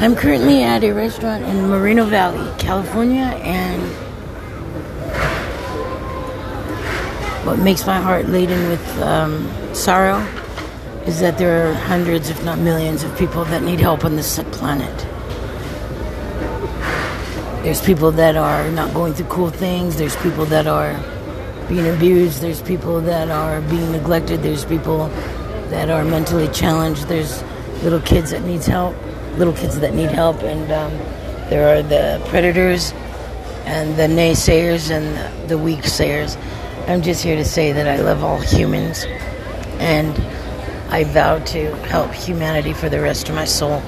I'm currently at a restaurant in Moreno Valley, California, and what makes my heart laden with um, sorrow is that there are hundreds, if not millions, of people that need help on this planet. There's people that are not going through cool things. There's people that are being abused. There's people that are being neglected. There's people that are mentally challenged. There's little kids that needs help. Little kids that need help, and um, there are the predators and the naysayers and the weak sayers. I'm just here to say that I love all humans, and I vow to help humanity for the rest of my soul.